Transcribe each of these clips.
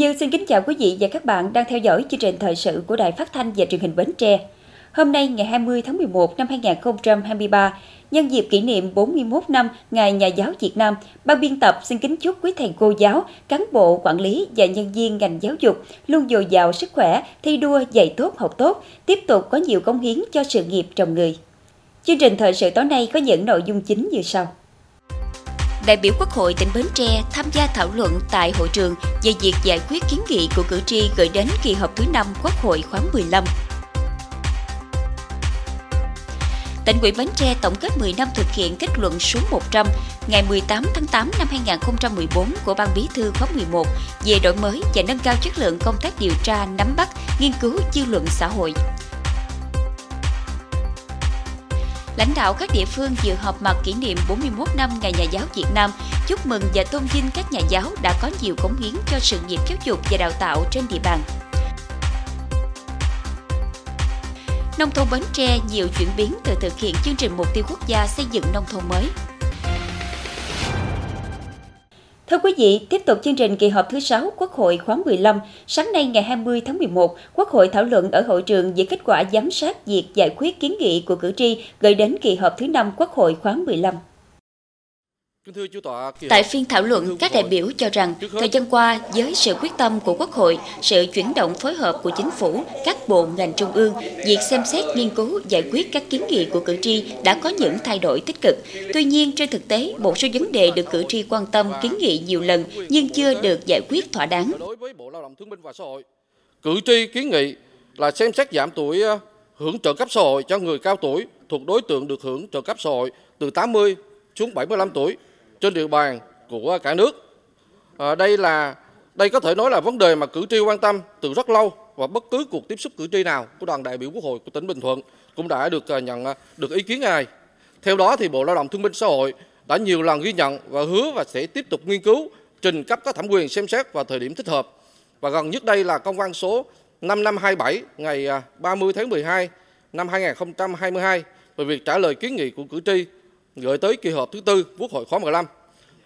Quỳnh Như xin kính chào quý vị và các bạn đang theo dõi chương trình thời sự của Đài Phát thanh và Truyền hình Bến Tre. Hôm nay ngày 20 tháng 11 năm 2023, nhân dịp kỷ niệm 41 năm Ngày Nhà giáo Việt Nam, ban biên tập xin kính chúc quý thầy cô giáo, cán bộ, quản lý và nhân viên ngành giáo dục luôn dồi dào sức khỏe, thi đua, dạy tốt, học tốt, tiếp tục có nhiều công hiến cho sự nghiệp trồng người. Chương trình thời sự tối nay có những nội dung chính như sau đại biểu Quốc hội tỉnh Bến Tre tham gia thảo luận tại hội trường về việc giải quyết kiến nghị của cử tri gửi đến kỳ họp thứ 5 Quốc hội khóa 15. Tỉnh ủy Bến Tre tổng kết 10 năm thực hiện kết luận số 100 ngày 18 tháng 8 năm 2014 của Ban Bí thư khóa 11 về đổi mới và nâng cao chất lượng công tác điều tra, nắm bắt, nghiên cứu dư luận xã hội. Lãnh đạo các địa phương dự họp mặt kỷ niệm 41 năm Ngày Nhà giáo Việt Nam, chúc mừng và tôn vinh các nhà giáo đã có nhiều cống hiến cho sự nghiệp giáo dục và đào tạo trên địa bàn. Nông thôn Bến Tre nhiều chuyển biến từ thực hiện chương trình mục tiêu quốc gia xây dựng nông thôn mới. Thưa quý vị, tiếp tục chương trình kỳ họp thứ 6 Quốc hội khóa 15, sáng nay ngày 20 tháng 11, Quốc hội thảo luận ở hội trường về kết quả giám sát việc giải quyết kiến nghị của cử tri gửi đến kỳ họp thứ 5 Quốc hội khóa 15. Tại phiên thảo luận, các đại biểu cho rằng thời gian qua, với sự quyết tâm của Quốc hội, sự chuyển động phối hợp của chính phủ, các bộ ngành trung ương, việc xem xét nghiên cứu giải quyết các kiến nghị của cử tri đã có những thay đổi tích cực. Tuy nhiên, trên thực tế, một số vấn đề được cử tri quan tâm kiến nghị nhiều lần nhưng chưa được giải quyết thỏa đáng. Đối với Bộ Lao động Thương binh và Xã hội, cử tri kiến nghị là xem xét giảm tuổi ờ, hưởng trợ cấp xã hội cho người cao tuổi thuộc đối tượng được hưởng trợ cấp xã hội từ 80 xuống 75 tuổi trên địa bàn của cả nước. À, đây là đây có thể nói là vấn đề mà cử tri quan tâm từ rất lâu và bất cứ cuộc tiếp xúc cử tri nào của đoàn đại biểu Quốc hội của tỉnh Bình Thuận cũng đã được à, nhận à, được ý kiến ngài. Theo đó thì Bộ Lao động Thương binh Xã hội đã nhiều lần ghi nhận và hứa và sẽ tiếp tục nghiên cứu trình cấp có thẩm quyền xem xét vào thời điểm thích hợp. Và gần nhất đây là công văn số 5527 ngày à, 30 tháng 12 năm 2022 về việc trả lời kiến nghị của cử tri gửi tới kỳ họp thứ tư Quốc hội khóa 15.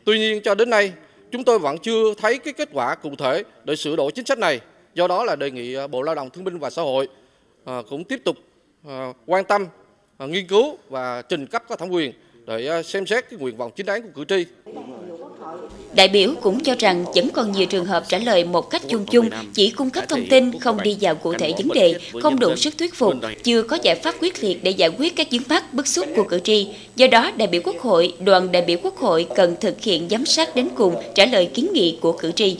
Tuy nhiên cho đến nay, chúng tôi vẫn chưa thấy cái kết quả cụ thể để sửa đổi chính sách này. Do đó là đề nghị à, Bộ Lao động Thương binh và Xã hội à, cũng tiếp tục à, quan tâm nghiên cứu và trình cấp có thẩm quyền để xem xét cái nguyện vọng chính đáng của cử tri. Đại biểu cũng cho rằng vẫn còn nhiều trường hợp trả lời một cách chung chung, chỉ cung cấp thông tin, không đi vào cụ thể vấn đề, không đủ sức thuyết phục, chưa có giải pháp quyết liệt để giải quyết các vướng mắc bức xúc của cử tri. Do đó, đại biểu Quốc hội, đoàn đại biểu Quốc hội cần thực hiện giám sát đến cùng trả lời kiến nghị của cử tri.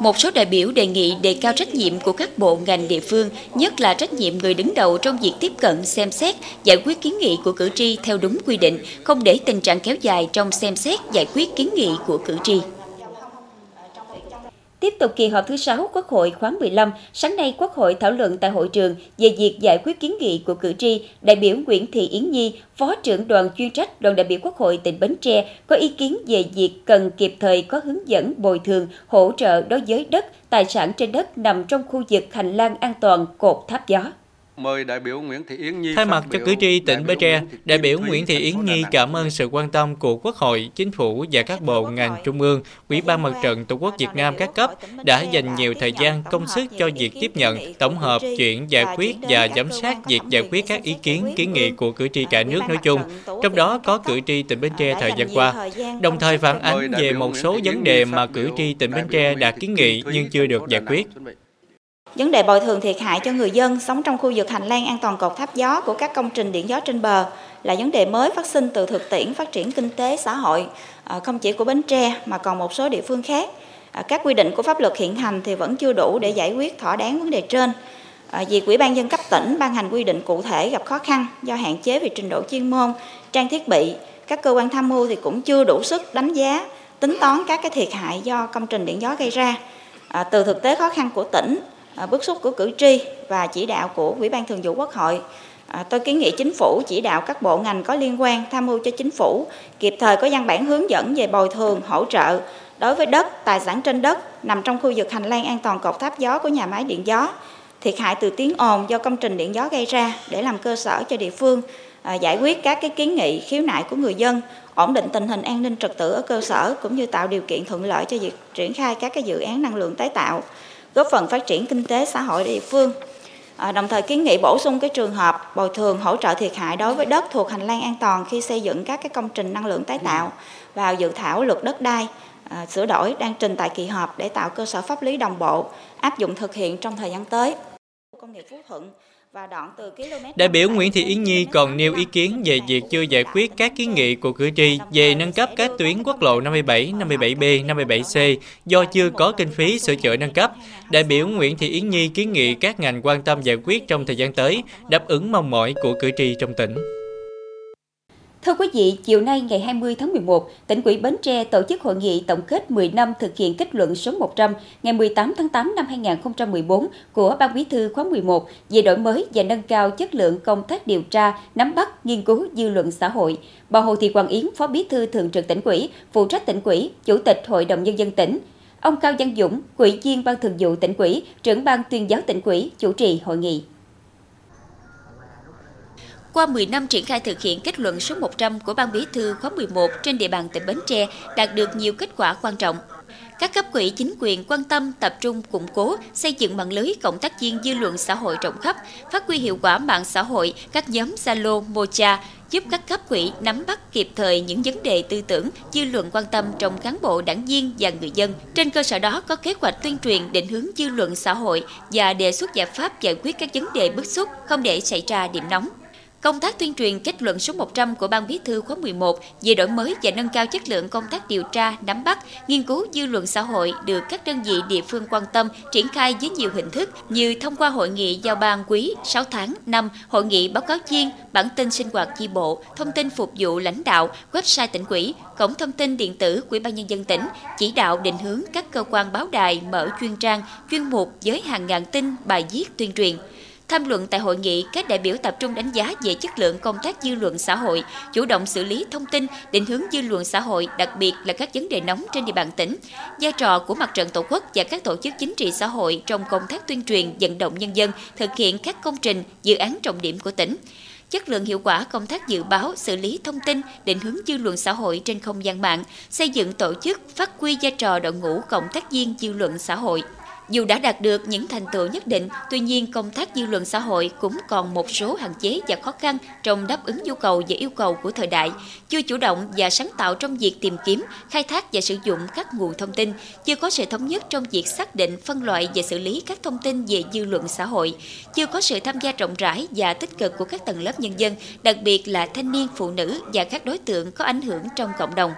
Một số đại biểu đề nghị đề cao trách nhiệm của các bộ ngành địa phương, nhất là trách nhiệm người đứng đầu trong việc tiếp cận, xem xét, giải quyết kiến nghị của cử tri theo đúng quy định, không để tình trạng kéo dài trong xem xét giải quyết kiến nghị của cử tri. Tiếp tục kỳ họp thứ 6 Quốc hội khóa 15, sáng nay Quốc hội thảo luận tại hội trường về việc giải quyết kiến nghị của cử tri, đại biểu Nguyễn Thị Yến Nhi, Phó trưởng đoàn chuyên trách đoàn đại biểu Quốc hội tỉnh Bến Tre có ý kiến về việc cần kịp thời có hướng dẫn bồi thường, hỗ trợ đối với đất, tài sản trên đất nằm trong khu vực hành lang an toàn cột tháp gió. Mời đại biểu Nguyễn Thị Yến Nhi Thay mặt cho cử tri tỉnh Bến Tre, đại biểu Nguyễn Thị Yến Nhi cảm ơn sự quan tâm của Quốc hội, Chính phủ và các bộ ngành trung ương, Ủy ban Mặt trận Tổ quốc Việt Nam các cấp đã dành nhiều thời gian công sức cho việc tiếp nhận, tổng hợp, chuyển, giải quyết và giám sát việc giải quyết các ý kiến, kiến nghị của cử tri cả nước nói chung, trong đó có cử tri tỉnh Bến Tre thời gian qua, đồng thời phản ánh về một số vấn đề mà cử tri tỉnh Bến Tre đã kiến nghị nhưng chưa được giải quyết. Vấn đề bồi thường thiệt hại cho người dân sống trong khu vực hành lang an toàn cột tháp gió của các công trình điện gió trên bờ là vấn đề mới phát sinh từ thực tiễn phát triển kinh tế xã hội à, không chỉ của Bến Tre mà còn một số địa phương khác. À, các quy định của pháp luật hiện hành thì vẫn chưa đủ để giải quyết thỏa đáng vấn đề trên. À, việc Ủy ban dân cấp tỉnh ban hành quy định cụ thể gặp khó khăn do hạn chế về trình độ chuyên môn, trang thiết bị, các cơ quan tham mưu thì cũng chưa đủ sức đánh giá, tính toán các cái thiệt hại do công trình điện gió gây ra. À, từ thực tế khó khăn của tỉnh, À, bức xúc của cử tri và chỉ đạo của Ủy ban Thường vụ Quốc hội. À, tôi kiến nghị chính phủ chỉ đạo các bộ ngành có liên quan tham mưu cho chính phủ kịp thời có văn bản hướng dẫn về bồi thường hỗ trợ đối với đất, tài sản trên đất nằm trong khu vực hành lang an toàn cột tháp gió của nhà máy điện gió, thiệt hại từ tiếng ồn do công trình điện gió gây ra để làm cơ sở cho địa phương à, giải quyết các cái kiến nghị khiếu nại của người dân ổn định tình hình an ninh trật tự ở cơ sở cũng như tạo điều kiện thuận lợi cho việc triển khai các cái dự án năng lượng tái tạo góp phần phát triển kinh tế xã hội địa phương À, đồng thời kiến nghị bổ sung cái trường hợp bồi thường hỗ trợ thiệt hại đối với đất thuộc hành lang an toàn khi xây dựng các cái công trình năng lượng tái tạo vào dự thảo luật đất đai à, sửa đổi đang trình tại kỳ họp để tạo cơ sở pháp lý đồng bộ áp dụng thực hiện trong thời gian tới. Công nghiệp Phú Thuận Đại biểu Nguyễn Thị Yến Nhi còn nêu ý kiến về việc chưa giải quyết các kiến nghị của cử tri về nâng cấp các tuyến quốc lộ 57, 57B, 57C do chưa có kinh phí sửa chữa nâng cấp. Đại biểu Nguyễn Thị Yến Nhi kiến nghị các ngành quan tâm giải quyết trong thời gian tới, đáp ứng mong mỏi của cử tri trong tỉnh. Thưa quý vị, chiều nay ngày 20 tháng 11, tỉnh ủy Bến Tre tổ chức hội nghị tổng kết 10 năm thực hiện kết luận số 100 ngày 18 tháng 8 năm 2014 của Ban Bí thư khóa 11 về đổi mới và nâng cao chất lượng công tác điều tra, nắm bắt, nghiên cứu dư luận xã hội. Bà Hồ Thị Hoàng Yến, Phó Bí thư Thường trực tỉnh ủy, phụ trách tỉnh ủy, Chủ tịch Hội đồng Nhân dân tỉnh. Ông Cao Văn Dũng, Ủy viên Ban Thường vụ tỉnh ủy, trưởng ban tuyên giáo tỉnh ủy, chủ trì hội nghị. Qua 10 năm triển khai thực hiện kết luận số 100 của Ban Bí thư khóa 11 trên địa bàn tỉnh Bến Tre đạt được nhiều kết quả quan trọng. Các cấp quỹ chính quyền quan tâm tập trung củng cố, xây dựng mạng lưới cộng tác viên dư luận xã hội rộng khắp, phát huy hiệu quả mạng xã hội, các nhóm Zalo, Mocha, giúp các cấp quỹ nắm bắt kịp thời những vấn đề tư tưởng, dư luận quan tâm trong cán bộ đảng viên và người dân. Trên cơ sở đó có kế hoạch tuyên truyền định hướng dư luận xã hội và đề xuất giải pháp giải quyết các vấn đề bức xúc, không để xảy ra điểm nóng. Công tác tuyên truyền kết luận số 100 của Ban Bí thư khóa 11 về đổi mới và nâng cao chất lượng công tác điều tra, nắm bắt, nghiên cứu dư luận xã hội được các đơn vị địa phương quan tâm triển khai dưới nhiều hình thức như thông qua hội nghị giao ban quý 6 tháng, năm, hội nghị báo cáo viên, bản tin sinh hoạt chi bộ, thông tin phục vụ lãnh đạo, website tỉnh quỹ, cổng thông tin điện tử của Ban nhân dân tỉnh, chỉ đạo định hướng các cơ quan báo đài mở chuyên trang, chuyên mục với hàng ngàn tin, bài viết tuyên truyền. Tham luận tại hội nghị, các đại biểu tập trung đánh giá về chất lượng công tác dư luận xã hội, chủ động xử lý thông tin, định hướng dư luận xã hội, đặc biệt là các vấn đề nóng trên địa bàn tỉnh, vai trò của mặt trận tổ quốc và các tổ chức chính trị xã hội trong công tác tuyên truyền, vận động nhân dân thực hiện các công trình, dự án trọng điểm của tỉnh chất lượng hiệu quả công tác dự báo, xử lý thông tin, định hướng dư luận xã hội trên không gian mạng, xây dựng tổ chức, phát huy vai trò đội ngũ cộng tác viên dư luận xã hội. Dù đã đạt được những thành tựu nhất định, tuy nhiên công tác dư luận xã hội cũng còn một số hạn chế và khó khăn trong đáp ứng nhu cầu và yêu cầu của thời đại, chưa chủ động và sáng tạo trong việc tìm kiếm, khai thác và sử dụng các nguồn thông tin, chưa có sự thống nhất trong việc xác định, phân loại và xử lý các thông tin về dư luận xã hội, chưa có sự tham gia rộng rãi và tích cực của các tầng lớp nhân dân, đặc biệt là thanh niên, phụ nữ và các đối tượng có ảnh hưởng trong cộng đồng.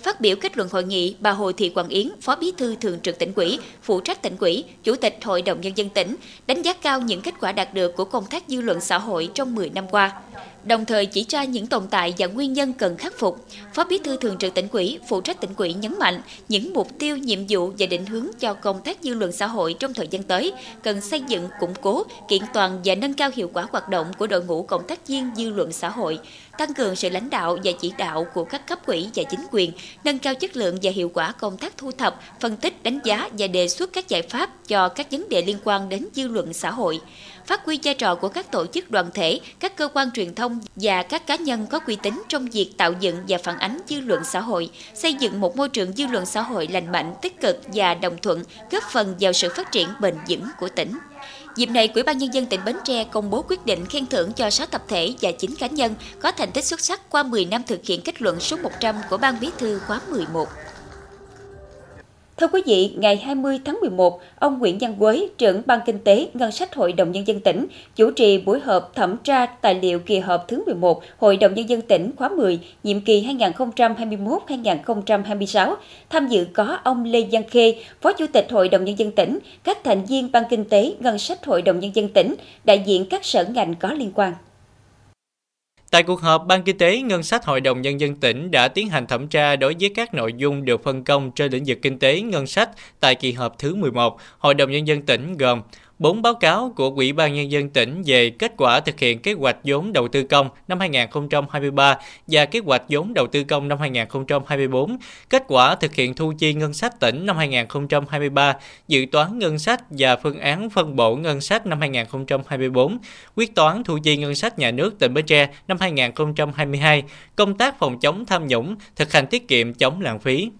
Phát biểu kết luận hội nghị, bà Hồ Thị Quảng Yến, Phó Bí thư Thường trực tỉnh ủy, phụ trách tỉnh ủy, Chủ tịch Hội đồng Nhân dân tỉnh, đánh giá cao những kết quả đạt được của công tác dư luận xã hội trong 10 năm qua đồng thời chỉ ra những tồn tại và nguyên nhân cần khắc phục. Phó Bí thư Thường trực tỉnh ủy, phụ trách tỉnh ủy nhấn mạnh những mục tiêu, nhiệm vụ và định hướng cho công tác dư luận xã hội trong thời gian tới cần xây dựng, củng cố, kiện toàn và nâng cao hiệu quả hoạt động của đội ngũ cộng tác viên dư luận xã hội, tăng cường sự lãnh đạo và chỉ đạo của các cấp ủy và chính quyền, nâng cao chất lượng và hiệu quả công tác thu thập, phân tích, đánh giá và đề xuất các giải pháp cho các vấn đề liên quan đến dư luận xã hội phát huy vai trò của các tổ chức đoàn thể, các cơ quan truyền thông và các cá nhân có uy tín trong việc tạo dựng và phản ánh dư luận xã hội, xây dựng một môi trường dư luận xã hội lành mạnh, tích cực và đồng thuận, góp phần vào sự phát triển bền vững của tỉnh. Dịp này, Ủy ban Nhân dân tỉnh Bến Tre công bố quyết định khen thưởng cho 6 tập thể và 9 cá nhân có thành tích xuất sắc qua 10 năm thực hiện kết luận số 100 của Ban Bí thư khóa 11. Thưa quý vị, ngày 20 tháng 11, ông Nguyễn Văn Quế, trưởng Ban Kinh tế Ngân sách Hội đồng Nhân dân tỉnh, chủ trì buổi họp thẩm tra tài liệu kỳ họp thứ 11 Hội đồng Nhân dân tỉnh khóa 10, nhiệm kỳ 2021-2026. Tham dự có ông Lê Văn Khê, Phó Chủ tịch Hội đồng Nhân dân tỉnh, các thành viên Ban Kinh tế Ngân sách Hội đồng Nhân dân tỉnh, đại diện các sở ngành có liên quan. Tại cuộc họp, Ban Kinh tế Ngân sách Hội đồng Nhân dân tỉnh đã tiến hành thẩm tra đối với các nội dung được phân công trên lĩnh vực kinh tế ngân sách tại kỳ họp thứ 11. Hội đồng Nhân dân tỉnh gồm 4 báo cáo của Ủy ban Nhân dân tỉnh về kết quả thực hiện kế hoạch vốn đầu tư công năm 2023 và kế hoạch vốn đầu tư công năm 2024, kết quả thực hiện thu chi ngân sách tỉnh năm 2023, dự toán ngân sách và phương án phân bổ ngân sách năm 2024, quyết toán thu chi ngân sách nhà nước tỉnh Bến Tre năm 2022, công tác phòng chống tham nhũng, thực hành tiết kiệm chống lãng phí.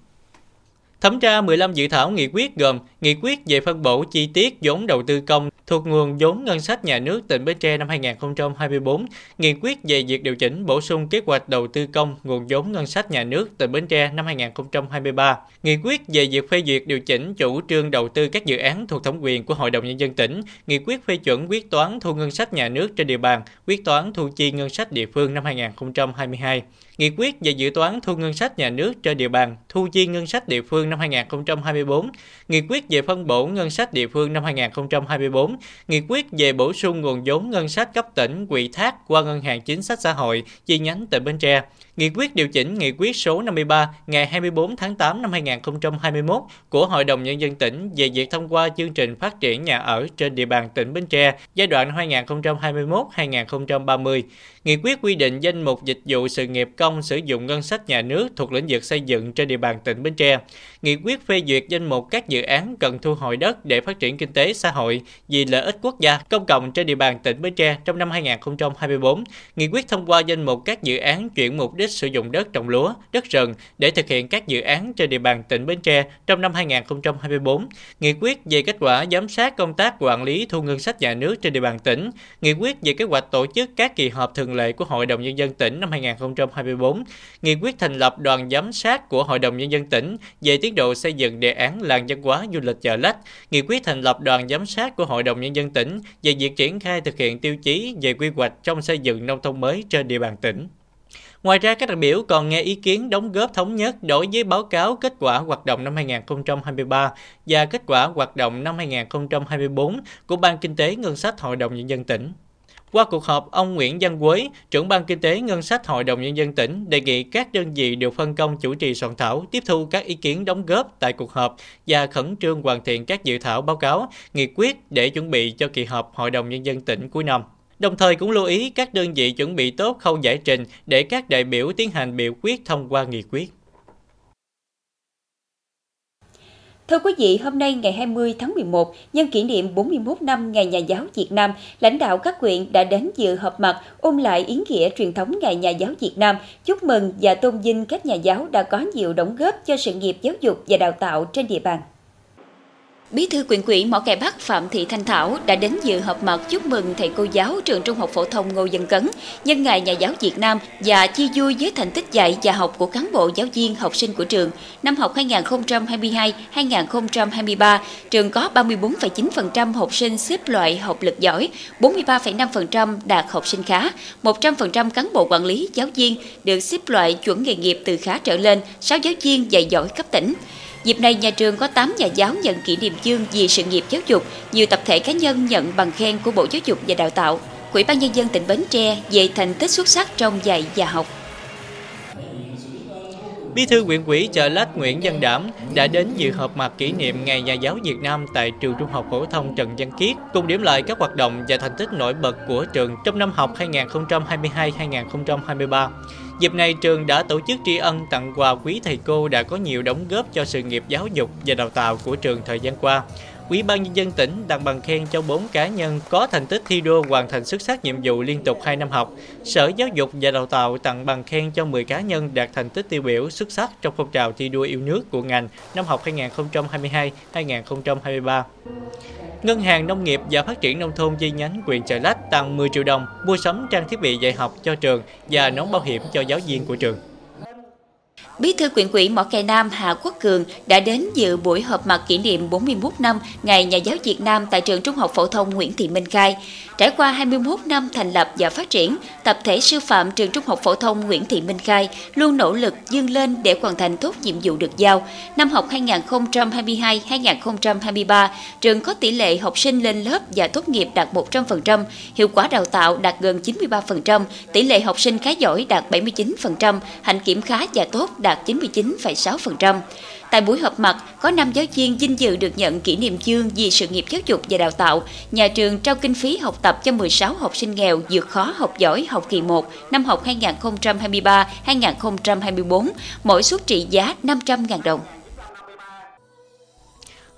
Thẩm tra 15 dự thảo nghị quyết gồm nghị quyết về phân bổ chi tiết vốn đầu tư công thuộc nguồn vốn ngân sách nhà nước tỉnh Bến Tre năm 2024, nghị quyết về việc điều chỉnh bổ sung kế hoạch đầu tư công nguồn vốn ngân sách nhà nước tỉnh Bến Tre năm 2023, nghị quyết về việc phê duyệt điều chỉnh chủ trương đầu tư các dự án thuộc thẩm quyền của Hội đồng nhân dân tỉnh, nghị quyết phê chuẩn quyết toán thu ngân sách nhà nước trên địa bàn, quyết toán thu chi ngân sách địa phương năm 2022 nghị quyết về dự toán thu ngân sách nhà nước trên địa bàn, thu chi ngân sách địa phương năm 2024, nghị quyết về phân bổ ngân sách địa phương năm 2024, nghị quyết về bổ sung nguồn vốn ngân sách cấp tỉnh quỹ thác qua Ngân hàng Chính sách Xã hội chi nhánh tỉnh Bến Tre, nghị quyết điều chỉnh nghị quyết số 53 ngày 24 tháng 8 năm 2021 của Hội đồng Nhân dân tỉnh về việc thông qua chương trình phát triển nhà ở trên địa bàn tỉnh Bến Tre giai đoạn 2021-2030, nghị quyết quy định danh mục dịch vụ sự nghiệp công sử dụng ngân sách nhà nước thuộc lĩnh vực xây dựng trên địa bàn tỉnh Bến Tre, nghị quyết phê duyệt danh mục các dự án cần thu hồi đất để phát triển kinh tế xã hội vì lợi ích quốc gia công cộng trên địa bàn tỉnh Bến Tre trong năm 2024, nghị quyết thông qua danh mục các dự án chuyển mục đích sử dụng đất trồng lúa, đất rừng để thực hiện các dự án trên địa bàn tỉnh Bến Tre trong năm 2024, nghị quyết về kết quả giám sát công tác quản lý thu ngân sách nhà nước trên địa bàn tỉnh, nghị quyết về kế hoạch tổ chức các kỳ họp thường lệ của Hội đồng Nhân dân tỉnh năm 2024, nghị quyết thành lập đoàn giám sát của Hội đồng Nhân dân tỉnh về tiến độ xây dựng đề án làng văn hóa du lịch chợ lách, nghị quyết thành lập đoàn giám sát của Hội đồng Nhân dân tỉnh về việc triển khai thực hiện tiêu chí về quy hoạch trong xây dựng nông thôn mới trên địa bàn tỉnh. Ngoài ra, các đại biểu còn nghe ý kiến đóng góp thống nhất đối với báo cáo kết quả hoạt động năm 2023 và kết quả hoạt động năm 2024 của Ban Kinh tế Ngân sách Hội đồng Nhân dân tỉnh. Qua cuộc họp, ông Nguyễn Văn Quế, trưởng ban kinh tế ngân sách Hội đồng Nhân dân tỉnh, đề nghị các đơn vị được phân công chủ trì soạn thảo, tiếp thu các ý kiến đóng góp tại cuộc họp và khẩn trương hoàn thiện các dự thảo báo cáo, nghị quyết để chuẩn bị cho kỳ họp Hội đồng Nhân dân tỉnh cuối năm. Đồng thời cũng lưu ý các đơn vị chuẩn bị tốt khâu giải trình để các đại biểu tiến hành biểu quyết thông qua nghị quyết. Thưa quý vị, hôm nay ngày 20 tháng 11, nhân kỷ niệm 41 năm Ngày Nhà giáo Việt Nam, lãnh đạo các huyện đã đến dự họp mặt ôn lại ý nghĩa truyền thống Ngày Nhà giáo Việt Nam, chúc mừng và tôn vinh các nhà giáo đã có nhiều đóng góp cho sự nghiệp giáo dục và đào tạo trên địa bàn. Bí thư quyện quỹ Mỏ Cày Bắc Phạm Thị Thanh Thảo đã đến dự họp mặt chúc mừng thầy cô giáo trường Trung học phổ thông Ngô Dân Cấn nhân ngày Nhà giáo Việt Nam và chia vui với thành tích dạy và học của cán bộ giáo viên học sinh của trường. Năm học 2022-2023, trường có 34,9% học sinh xếp loại học lực giỏi, 43,5% đạt học sinh khá, 100% cán bộ quản lý giáo viên được xếp loại chuẩn nghề nghiệp từ khá trở lên, 6 giáo viên dạy giỏi cấp tỉnh. Dịp này, nhà trường có 8 nhà giáo nhận kỷ niệm chương vì sự nghiệp giáo dục, nhiều tập thể cá nhân nhận bằng khen của Bộ Giáo dục và Đào tạo, Quỹ ban Nhân dân tỉnh Bến Tre về thành tích xuất sắc trong dạy và học. Bí thư huyện ủy chợ Lách Nguyễn Văn Đảm đã đến dự họp mặt kỷ niệm Ngày Nhà giáo Việt Nam tại trường Trung học phổ thông Trần Văn Kiết, cùng điểm lại các hoạt động và thành tích nổi bật của trường trong năm học 2022-2023. Dịp này, trường đã tổ chức tri ân tặng quà quý thầy cô đã có nhiều đóng góp cho sự nghiệp giáo dục và đào tạo của trường thời gian qua. Ủy ban nhân dân tỉnh tặng bằng khen cho 4 cá nhân có thành tích thi đua hoàn thành xuất sắc nhiệm vụ liên tục 2 năm học. Sở Giáo dục và Đào tạo tặng bằng khen cho 10 cá nhân đạt thành tích tiêu biểu xuất sắc trong phong trào thi đua yêu nước của ngành năm học 2022-2023. Ngân hàng Nông nghiệp và Phát triển Nông thôn chi nhánh quyền Chợ Lách tặng 10 triệu đồng mua sắm trang thiết bị dạy học cho trường và nón bảo hiểm cho giáo viên của trường. Bí thư quyện quỹ Mỏ Cày Nam Hà Quốc Cường đã đến dự buổi họp mặt kỷ niệm 41 năm Ngày Nhà giáo Việt Nam tại trường Trung học phổ thông Nguyễn Thị Minh Khai. Trải qua 21 năm thành lập và phát triển, tập thể sư phạm trường Trung học phổ thông Nguyễn Thị Minh Khai luôn nỗ lực dương lên để hoàn thành tốt nhiệm vụ được giao. Năm học 2022-2023, trường có tỷ lệ học sinh lên lớp và tốt nghiệp đạt 100%, hiệu quả đào tạo đạt gần 93%, tỷ lệ học sinh khá giỏi đạt 79%, hạnh kiểm khá và tốt đạt đạt 99,6%. Tại buổi họp mặt, có 5 giáo viên vinh dự được nhận kỷ niệm chương vì sự nghiệp giáo dục và đào tạo. Nhà trường trao kinh phí học tập cho 16 học sinh nghèo vượt khó học giỏi học kỳ 1 năm học 2023-2024, mỗi suất trị giá 500.000 đồng.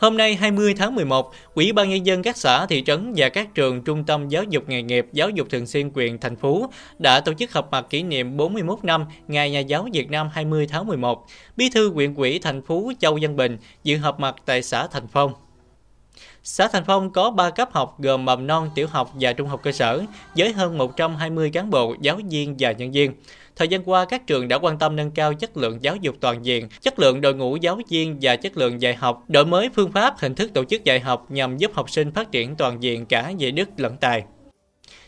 Hôm nay 20 tháng 11, Ủy ban Nhân dân các xã, thị trấn và các trường trung tâm giáo dục nghề nghiệp, giáo dục thường xuyên quyền thành phố đã tổ chức họp mặt kỷ niệm 41 năm Ngày Nhà giáo Việt Nam 20 tháng 11. Bí thư huyện ủy thành phố Châu Văn Bình dự họp mặt tại xã Thành Phong. Xã Thành Phong có 3 cấp học gồm mầm non, tiểu học và trung học cơ sở, với hơn 120 cán bộ, giáo viên và nhân viên. Thời gian qua, các trường đã quan tâm nâng cao chất lượng giáo dục toàn diện, chất lượng đội ngũ giáo viên và chất lượng dạy học, đổi mới phương pháp, hình thức tổ chức dạy học nhằm giúp học sinh phát triển toàn diện cả về đức lẫn tài.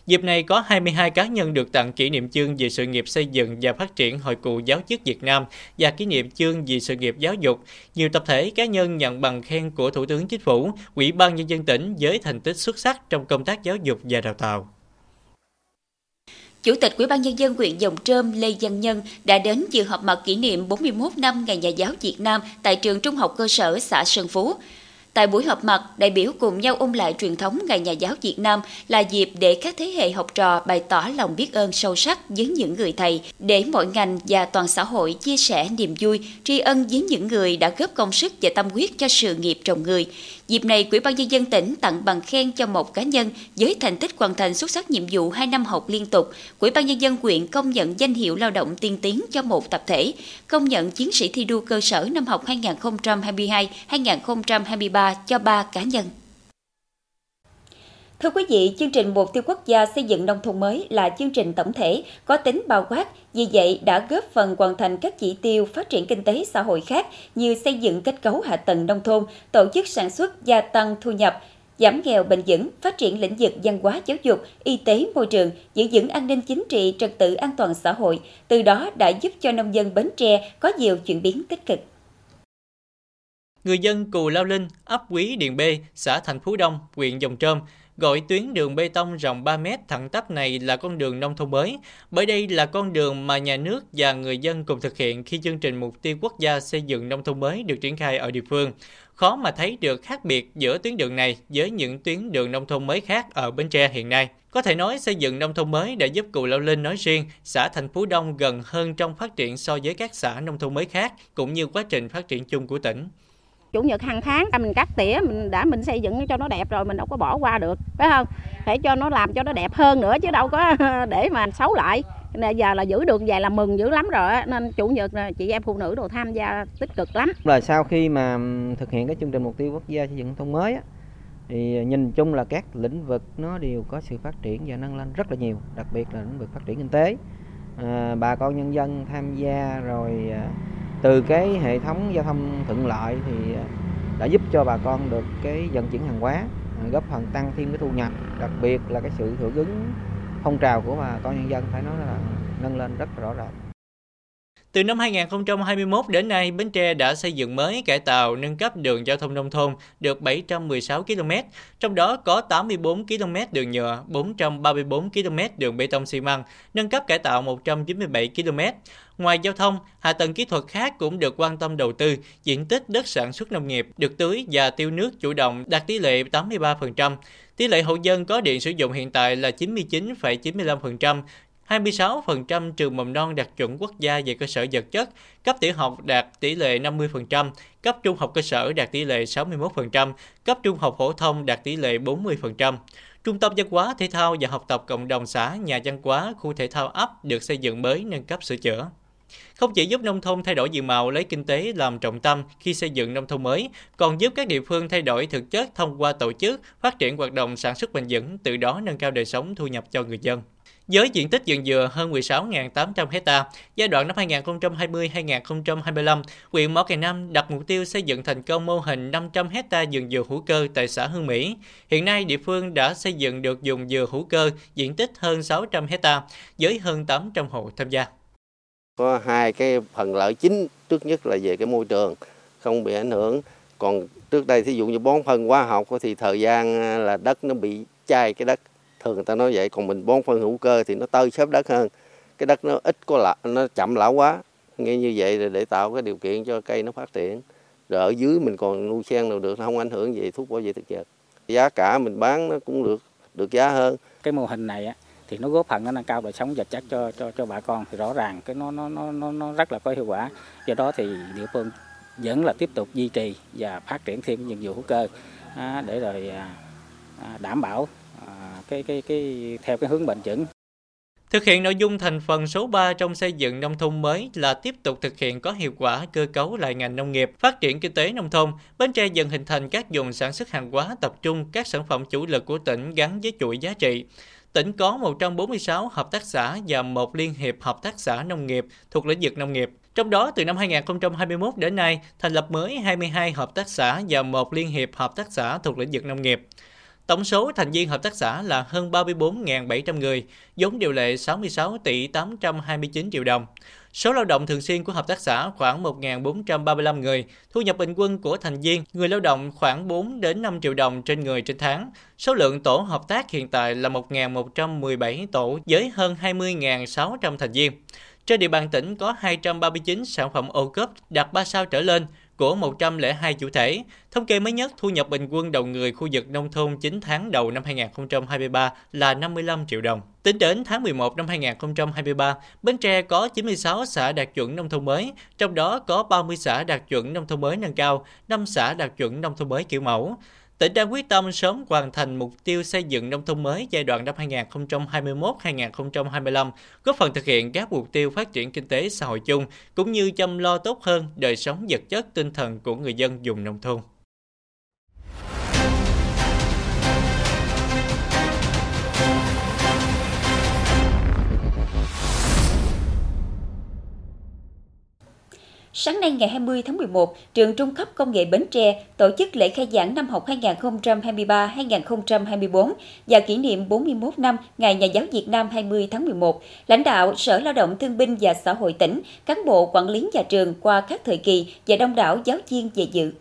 Dịp này có 22 cá nhân được tặng kỷ niệm chương vì sự nghiệp xây dựng và phát triển Hội cụ giáo chức Việt Nam và kỷ niệm chương vì sự nghiệp giáo dục. Nhiều tập thể cá nhân nhận bằng khen của Thủ tướng Chính phủ, Ủy ban Nhân dân tỉnh với thành tích xuất sắc trong công tác giáo dục và đào tạo. Chủ tịch Ủy ban nhân dân huyện Dòng Trơm Lê Văn Nhân đã đến dự họp mặt kỷ niệm 41 năm Ngày Nhà giáo Việt Nam tại trường Trung học cơ sở xã Sơn Phú. Tại buổi họp mặt, đại biểu cùng nhau ôn lại truyền thống Ngày Nhà giáo Việt Nam là dịp để các thế hệ học trò bày tỏ lòng biết ơn sâu sắc với những người thầy, để mọi ngành và toàn xã hội chia sẻ niềm vui, tri ân với những người đã góp công sức và tâm huyết cho sự nghiệp trồng người. Dịp này, Quỹ ban nhân dân tỉnh tặng bằng khen cho một cá nhân với thành tích hoàn thành xuất sắc nhiệm vụ 2 năm học liên tục. Quỹ ban nhân dân huyện công nhận danh hiệu lao động tiên tiến cho một tập thể, công nhận chiến sĩ thi đua cơ sở năm học 2022-2023 cho 3 cá nhân. Thưa quý vị, chương trình Mục tiêu Quốc gia xây dựng nông thôn mới là chương trình tổng thể, có tính bao quát, vì vậy đã góp phần hoàn thành các chỉ tiêu phát triển kinh tế xã hội khác như xây dựng kết cấu hạ tầng nông thôn, tổ chức sản xuất gia tăng thu nhập, giảm nghèo bền vững, phát triển lĩnh vực văn hóa giáo dục, y tế môi trường, giữ vững an ninh chính trị, trật tự an toàn xã hội, từ đó đã giúp cho nông dân Bến Tre có nhiều chuyển biến tích cực. Người dân Cù Lao Linh, ấp Quý Điền B, xã Thành Phú Đông, huyện Dòng Trơm Gọi tuyến đường bê tông rộng 3 mét thẳng tắp này là con đường nông thôn mới, bởi đây là con đường mà nhà nước và người dân cùng thực hiện khi chương trình mục tiêu quốc gia xây dựng nông thôn mới được triển khai ở địa phương. Khó mà thấy được khác biệt giữa tuyến đường này với những tuyến đường nông thôn mới khác ở Bến Tre hiện nay. Có thể nói xây dựng nông thôn mới đã giúp Cù Lao Linh nói riêng, xã Thành Phú Đông gần hơn trong phát triển so với các xã nông thôn mới khác, cũng như quá trình phát triển chung của tỉnh chủ nhật hàng tháng à, mình cắt tỉa mình đã mình xây dựng cho nó đẹp rồi mình đâu có bỏ qua được phải không? Phải cho nó làm cho nó đẹp hơn nữa chứ đâu có để mà xấu lại. Nên giờ là giữ được vậy là mừng dữ lắm rồi nên chủ nhật chị em phụ nữ đồ tham gia tích cực lắm. Là sau khi mà thực hiện cái chương trình mục tiêu quốc gia xây dựng thông mới á, thì nhìn chung là các lĩnh vực nó đều có sự phát triển và nâng lên rất là nhiều đặc biệt là lĩnh vực phát triển kinh tế. À, bà con nhân dân tham gia rồi à, từ cái hệ thống giao thông thuận lợi thì à, đã giúp cho bà con được cái vận chuyển hàng hóa à, góp phần tăng thêm cái thu nhập đặc biệt là cái sự hưởng ứng phong trào của bà con nhân dân phải nói là nâng lên rất rõ rệt từ năm 2021 đến nay, Bến Tre đã xây dựng mới, cải tạo, nâng cấp đường giao thông nông thôn được 716 km, trong đó có 84 km đường nhựa, 434 km đường bê tông xi măng, nâng cấp cải tạo 197 km. Ngoài giao thông, hạ tầng kỹ thuật khác cũng được quan tâm đầu tư, diện tích đất sản xuất nông nghiệp được tưới và tiêu nước chủ động đạt tỷ lệ 83%. Tỷ lệ hộ dân có điện sử dụng hiện tại là 99,95%, 26% trường mầm non đạt chuẩn quốc gia về cơ sở vật chất, cấp tiểu học đạt tỷ lệ 50%, cấp trung học cơ sở đạt tỷ lệ 61%, cấp trung học phổ thông đạt tỷ lệ 40%. Trung tâm văn hóa, thể thao và học tập cộng đồng xã, nhà văn hóa, khu thể thao ấp được xây dựng mới nâng cấp sửa chữa. Không chỉ giúp nông thôn thay đổi diện mạo lấy kinh tế làm trọng tâm khi xây dựng nông thôn mới, còn giúp các địa phương thay đổi thực chất thông qua tổ chức, phát triển hoạt động sản xuất bền vững, từ đó nâng cao đời sống thu nhập cho người dân. Với diện tích vườn dừa hơn 16.800 hecta, giai đoạn năm 2020-2025, huyện Mỏ Cày Nam đặt mục tiêu xây dựng thành công mô hình 500 hecta vườn dừa hữu cơ tại xã Hương Mỹ. Hiện nay, địa phương đã xây dựng được vùng dừa hữu cơ diện tích hơn 600 hecta với hơn 800 hộ tham gia. Có hai cái phần lợi chính, trước nhất là về cái môi trường, không bị ảnh hưởng. Còn trước đây thí dụ như bón phân hóa học thì thời gian à, là đất nó bị chai cái đất. Thường người ta nói vậy còn mình bón phân hữu cơ thì nó tơi xốp đất hơn. Cái đất nó ít có lạ nó chậm lão quá nghe như vậy là để tạo cái điều kiện cho cây nó phát triển. Rồi ở dưới mình còn nuôi sen nào được không ảnh hưởng gì thuốc bảo vệ thực vật. Giá cả mình bán nó cũng được được giá hơn. Cái mô hình này á thì nó góp phần nó nâng cao đời sống vật chất cho cho cho bà con thì rõ ràng cái nó nó nó nó rất là có hiệu quả do đó thì địa phương vẫn là tiếp tục duy trì và phát triển thêm những vụ hữu cơ à, để rồi à, à, đảm bảo à, cái cái cái theo cái hướng bền vững Thực hiện nội dung thành phần số 3 trong xây dựng nông thôn mới là tiếp tục thực hiện có hiệu quả cơ cấu lại ngành nông nghiệp, phát triển kinh tế nông thôn. Bến Tre dần hình thành các vùng sản xuất hàng hóa tập trung các sản phẩm chủ lực của tỉnh gắn với chuỗi giá trị. Tỉnh có 146 hợp tác xã và một liên hiệp hợp tác xã nông nghiệp thuộc lĩnh vực nông nghiệp. Trong đó, từ năm 2021 đến nay, thành lập mới 22 hợp tác xã và một liên hiệp hợp tác xã thuộc lĩnh vực nông nghiệp. Tổng số thành viên hợp tác xã là hơn 34.700 người, vốn điều lệ 66 tỷ 829 triệu đồng. Số lao động thường xuyên của hợp tác xã khoảng 1.435 người, thu nhập bình quân của thành viên, người lao động khoảng 4 đến 5 triệu đồng trên người trên tháng. Số lượng tổ hợp tác hiện tại là 1.117 tổ với hơn 20.600 thành viên. Trên địa bàn tỉnh có 239 sản phẩm ô cốp đạt 3 sao trở lên, của 102 chủ thể. Thống kê mới nhất thu nhập bình quân đầu người khu vực nông thôn 9 tháng đầu năm 2023 là 55 triệu đồng. Tính đến tháng 11 năm 2023, Bến Tre có 96 xã đạt chuẩn nông thôn mới, trong đó có 30 xã đạt chuẩn nông thôn mới nâng cao, 5 xã đạt chuẩn nông thôn mới kiểu mẫu. Tỉnh đang quyết tâm sớm hoàn thành mục tiêu xây dựng nông thôn mới giai đoạn năm 2021-2025, góp phần thực hiện các mục tiêu phát triển kinh tế xã hội chung, cũng như chăm lo tốt hơn đời sống vật chất tinh thần của người dân vùng nông thôn. Sáng nay ngày 20 tháng 11, trường Trung cấp Công nghệ Bến Tre tổ chức lễ khai giảng năm học 2023-2024 và kỷ niệm 41 năm Ngày Nhà giáo Việt Nam 20 tháng 11. Lãnh đạo Sở Lao động Thương binh và Xã hội tỉnh, cán bộ quản lý nhà trường qua các thời kỳ và đông đảo giáo viên về dự.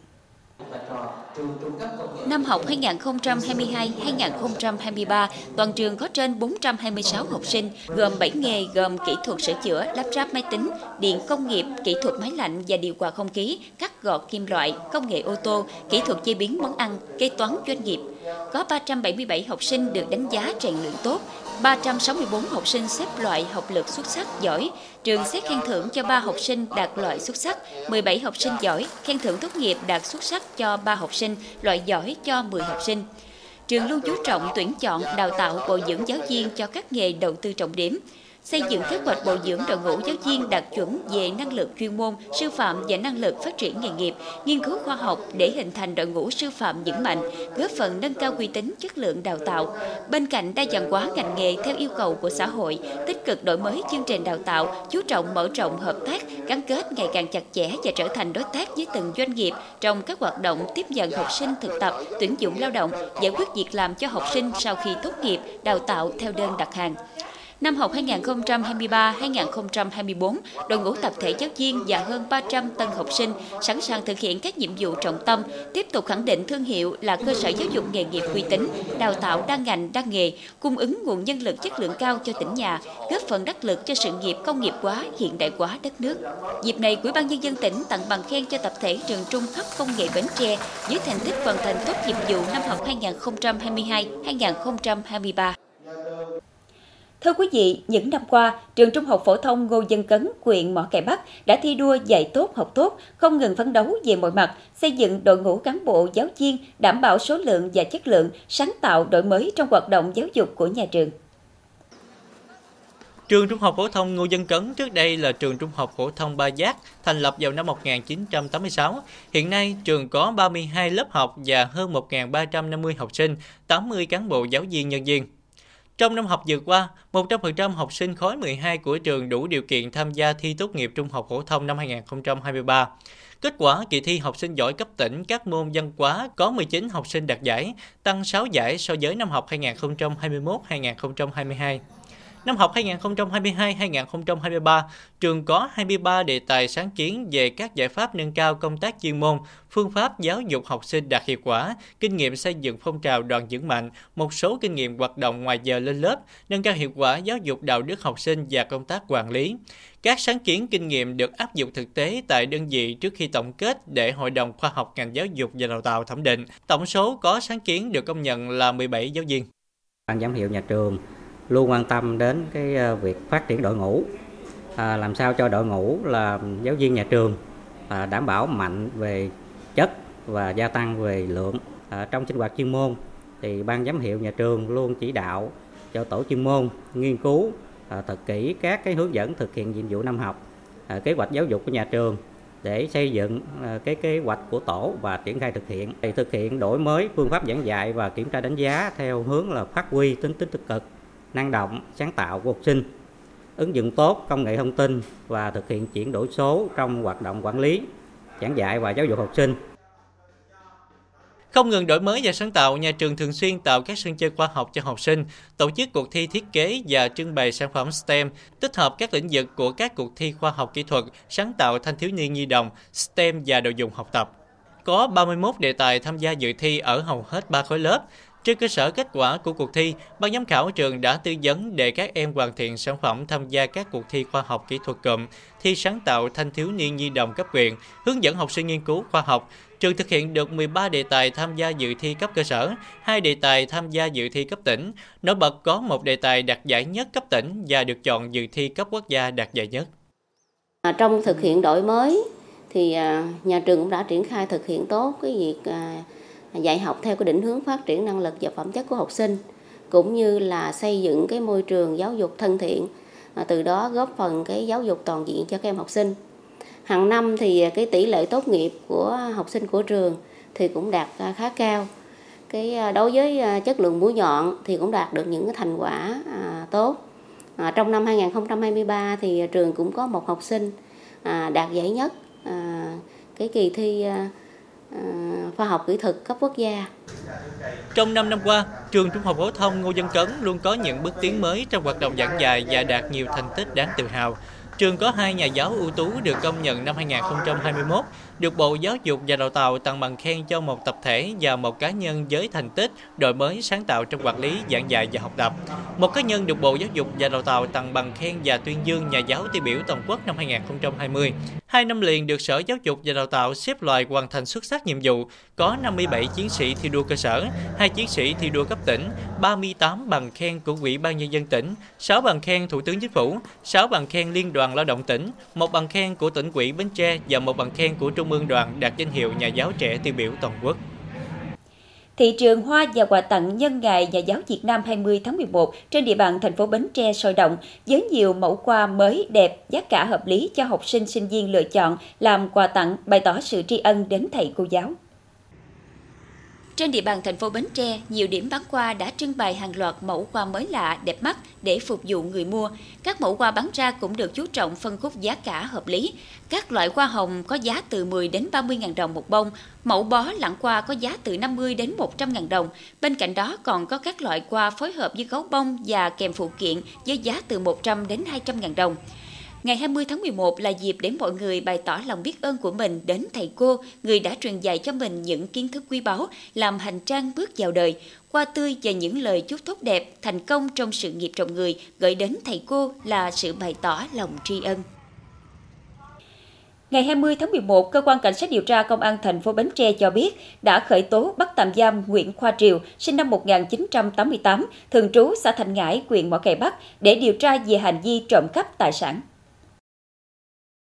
Năm học 2022-2023, toàn trường có trên 426 học sinh, gồm 7 nghề gồm kỹ thuật sửa chữa, lắp ráp máy tính, điện công nghiệp, kỹ thuật máy lạnh và điều hòa không khí, cắt gọt kim loại, công nghệ ô tô, kỹ thuật chế biến món ăn, kế toán doanh nghiệp. Có 377 học sinh được đánh giá rèn luyện tốt, 364 học sinh xếp loại học lực xuất sắc giỏi. Trường xét khen thưởng cho 3 học sinh đạt loại xuất sắc, 17 học sinh giỏi, khen thưởng tốt nghiệp đạt xuất sắc cho 3 học sinh, loại giỏi cho 10 học sinh. Trường luôn chú trọng tuyển chọn, đào tạo, bồi dưỡng giáo viên cho các nghề đầu tư trọng điểm xây dựng kế hoạch bồi dưỡng đội ngũ giáo viên đạt chuẩn về năng lực chuyên môn, sư phạm và năng lực phát triển nghề nghiệp, nghiên cứu khoa học để hình thành đội ngũ sư phạm vững mạnh, góp phần nâng cao uy tín chất lượng đào tạo. Bên cạnh đa dạng hóa ngành nghề theo yêu cầu của xã hội, tích cực đổi mới chương trình đào tạo, chú trọng mở rộng hợp tác, gắn kết ngày càng chặt chẽ và trở thành đối tác với từng doanh nghiệp trong các hoạt động tiếp nhận học sinh thực tập, tuyển dụng lao động, giải quyết việc làm cho học sinh sau khi tốt nghiệp, đào tạo theo đơn đặt hàng. Năm học 2023-2024, đội ngũ tập thể giáo viên và hơn 300 tân học sinh sẵn sàng thực hiện các nhiệm vụ trọng tâm, tiếp tục khẳng định thương hiệu là cơ sở giáo dục nghề nghiệp uy tín, đào tạo đa ngành đa nghề, cung ứng nguồn nhân lực chất lượng cao cho tỉnh nhà, góp phần đắc lực cho sự nghiệp công nghiệp hóa, hiện đại hóa đất nước. Dịp này, Ủy ban nhân dân tỉnh tặng bằng khen cho tập thể trường trung cấp công nghệ Bến Tre với thành tích hoàn thành tốt nhiệm vụ năm học 2022-2023. Thưa quý vị, những năm qua, trường Trung học phổ thông Ngô Dân Cấn, huyện Mỏ Cày Bắc đã thi đua dạy tốt, học tốt, không ngừng phấn đấu về mọi mặt, xây dựng đội ngũ cán bộ giáo viên đảm bảo số lượng và chất lượng, sáng tạo đổi mới trong hoạt động giáo dục của nhà trường. Trường Trung học phổ thông Ngô Dân Cấn trước đây là trường Trung học phổ thông Ba Giác, thành lập vào năm 1986. Hiện nay, trường có 32 lớp học và hơn 1.350 học sinh, 80 cán bộ giáo viên nhân viên. Trong năm học vừa qua, 100% học sinh khối 12 của trường đủ điều kiện tham gia thi tốt nghiệp trung học phổ thông năm 2023. Kết quả kỳ thi học sinh giỏi cấp tỉnh các môn văn hóa có 19 học sinh đạt giải, tăng 6 giải so với năm học 2021-2022. Năm học 2022-2023, trường có 23 đề tài sáng kiến về các giải pháp nâng cao công tác chuyên môn, phương pháp giáo dục học sinh đạt hiệu quả, kinh nghiệm xây dựng phong trào đoàn vững mạnh, một số kinh nghiệm hoạt động ngoài giờ lên lớp, nâng cao hiệu quả giáo dục đạo đức học sinh và công tác quản lý. Các sáng kiến kinh nghiệm được áp dụng thực tế tại đơn vị trước khi tổng kết để Hội đồng Khoa học ngành giáo dục và đào tạo thẩm định. Tổng số có sáng kiến được công nhận là 17 giáo viên. Ban giám hiệu nhà trường luôn quan tâm đến cái ờ, việc phát triển đội ngũ, à, làm sao cho đội ngũ là giáo viên nhà trường à, đảm bảo mạnh về chất và gia tăng về lượng. À, trong sinh hoạt chuyên môn thì ban giám hiệu nhà trường luôn chỉ đạo cho tổ chuyên môn nghiên cứu à, thật kỹ các cái hướng dẫn thực hiện nhiệm vụ năm học, à, kế hoạch giáo dục của nhà trường để xây dựng à, cái kế hoạch của tổ và triển khai thực hiện. Thì thực hiện đổi mới phương pháp giảng dạy và kiểm tra đánh giá theo hướng là phát huy tính tích tích cực, năng động, sáng tạo của học sinh, ứng dụng tốt công nghệ thông tin và thực hiện chuyển đổi số trong hoạt động quản lý, giảng dạy và giáo dục học sinh. Không ngừng đổi mới và sáng tạo, nhà trường thường xuyên tạo các sân chơi khoa học cho học sinh, tổ chức cuộc thi thiết kế và trưng bày sản phẩm STEM, tích hợp các lĩnh vực của các cuộc thi khoa học kỹ thuật, sáng tạo thanh thiếu niên nhi đồng, STEM và đồ dùng học tập. Có 31 đề tài tham gia dự thi ở hầu hết ba khối lớp, trên cơ sở kết quả của cuộc thi, ban giám khảo trường đã tư vấn để các em hoàn thiện sản phẩm tham gia các cuộc thi khoa học kỹ thuật cụm, thi sáng tạo thanh thiếu niên nhi đồng cấp huyện, hướng dẫn học sinh nghiên cứu khoa học. Trường thực hiện được 13 đề tài tham gia dự thi cấp cơ sở, 2 đề tài tham gia dự thi cấp tỉnh. Nổi bật có một đề tài đạt giải nhất cấp tỉnh và được chọn dự thi cấp quốc gia đạt giải nhất. À, trong thực hiện đổi mới thì à, nhà trường cũng đã triển khai thực hiện tốt cái việc à, dạy học theo cái định hướng phát triển năng lực và phẩm chất của học sinh cũng như là xây dựng cái môi trường giáo dục thân thiện à, từ đó góp phần cái giáo dục toàn diện cho các em học sinh. Hàng năm thì cái tỷ lệ tốt nghiệp của học sinh của trường thì cũng đạt à, khá cao. Cái à, đối với chất lượng mũi nhọn thì cũng đạt được những cái thành quả tốt. À, trong năm 2023 thì trường cũng có một học sinh đạt giải nhất cái kỳ thi Ờ, khoa học kỹ thuật cấp quốc gia. Trong 5 năm qua, trường Trung học phổ thông Ngô Văn Cấn luôn có những bước tiến mới trong hoạt động giảng dạy và đạt nhiều thành tích đáng tự hào. Trường có hai nhà giáo ưu tú được công nhận năm 2021, được Bộ Giáo dục và Đào tạo tặng bằng khen cho một tập thể và một cá nhân với thành tích đổi mới sáng tạo trong quản lý, giảng dạy và học tập. Một cá nhân được Bộ Giáo dục và Đào tạo tặng bằng khen và tuyên dương nhà giáo tiêu biểu toàn quốc năm 2020. Hai năm liền được Sở Giáo dục và Đào tạo xếp loại hoàn thành xuất sắc nhiệm vụ, có 57 chiến sĩ thi đua cơ sở, hai chiến sĩ thi đua cấp tỉnh, 38 bằng khen của Ủy ban Nhân dân tỉnh, 6 bằng khen Thủ tướng Chính phủ, 6 bằng khen Liên đoàn Lao động tỉnh, một bằng khen của tỉnh ủy Bến Tre và một bằng khen của Trung ương đoàn đạt danh hiệu nhà giáo trẻ tiêu biểu toàn quốc. Thị trường hoa và quà tặng nhân ngày Nhà giáo Việt Nam 20 tháng 11 trên địa bàn thành phố Bến Tre sôi động với nhiều mẫu quà mới đẹp, giá cả hợp lý cho học sinh sinh viên lựa chọn làm quà tặng bày tỏ sự tri ân đến thầy cô giáo. Trên địa bàn thành phố Bến Tre, nhiều điểm bán hoa đã trưng bày hàng loạt mẫu hoa mới lạ, đẹp mắt để phục vụ người mua. Các mẫu hoa bán ra cũng được chú trọng phân khúc giá cả hợp lý. Các loại hoa hồng có giá từ 10 đến 30 ngàn đồng một bông, mẫu bó lặng hoa có giá từ 50 đến 100 ngàn đồng. Bên cạnh đó còn có các loại hoa phối hợp với gấu bông và kèm phụ kiện với giá từ 100 đến 200 ngàn đồng. Ngày 20 tháng 11 là dịp để mọi người bày tỏ lòng biết ơn của mình đến thầy cô, người đã truyền dạy cho mình những kiến thức quý báu, làm hành trang bước vào đời. Qua tươi và những lời chúc tốt đẹp, thành công trong sự nghiệp trồng người gửi đến thầy cô là sự bày tỏ lòng tri ân. Ngày 20 tháng 11, cơ quan cảnh sát điều tra công an thành phố Bến Tre cho biết đã khởi tố bắt tạm giam Nguyễn Khoa Triều, sinh năm 1988, thường trú xã Thành Ngãi, huyện Mỏ Cày Bắc để điều tra về hành vi trộm cắp tài sản.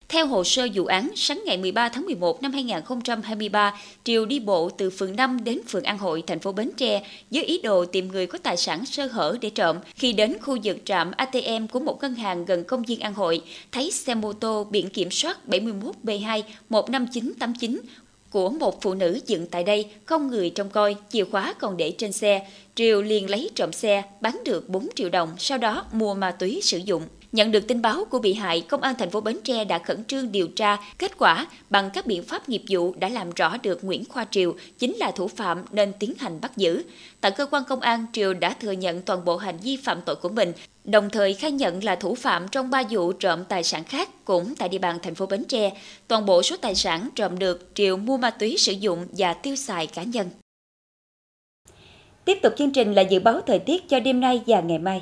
Theo hồ sơ vụ án, sáng ngày 13 tháng 11 năm 2023, Triều đi bộ từ phường 5 đến phường An Hội, thành phố Bến Tre với ý đồ tìm người có tài sản sơ hở để trộm. Khi đến khu vực trạm ATM của một ngân hàng gần công viên An Hội, thấy xe mô tô biển kiểm soát 71B2 15989 của một phụ nữ dựng tại đây, không người trông coi, chìa khóa còn để trên xe. Triều liền lấy trộm xe, bán được 4 triệu đồng, sau đó mua ma túy sử dụng. Nhận được tin báo của bị hại, Công an thành phố Bến Tre đã khẩn trương điều tra, kết quả bằng các biện pháp nghiệp vụ đã làm rõ được Nguyễn Khoa Triều chính là thủ phạm nên tiến hành bắt giữ. Tại cơ quan công an, Triều đã thừa nhận toàn bộ hành vi phạm tội của mình, đồng thời khai nhận là thủ phạm trong ba vụ trộm tài sản khác cũng tại địa bàn thành phố Bến Tre. Toàn bộ số tài sản trộm được Triều mua ma túy sử dụng và tiêu xài cá nhân. Tiếp tục chương trình là dự báo thời tiết cho đêm nay và ngày mai.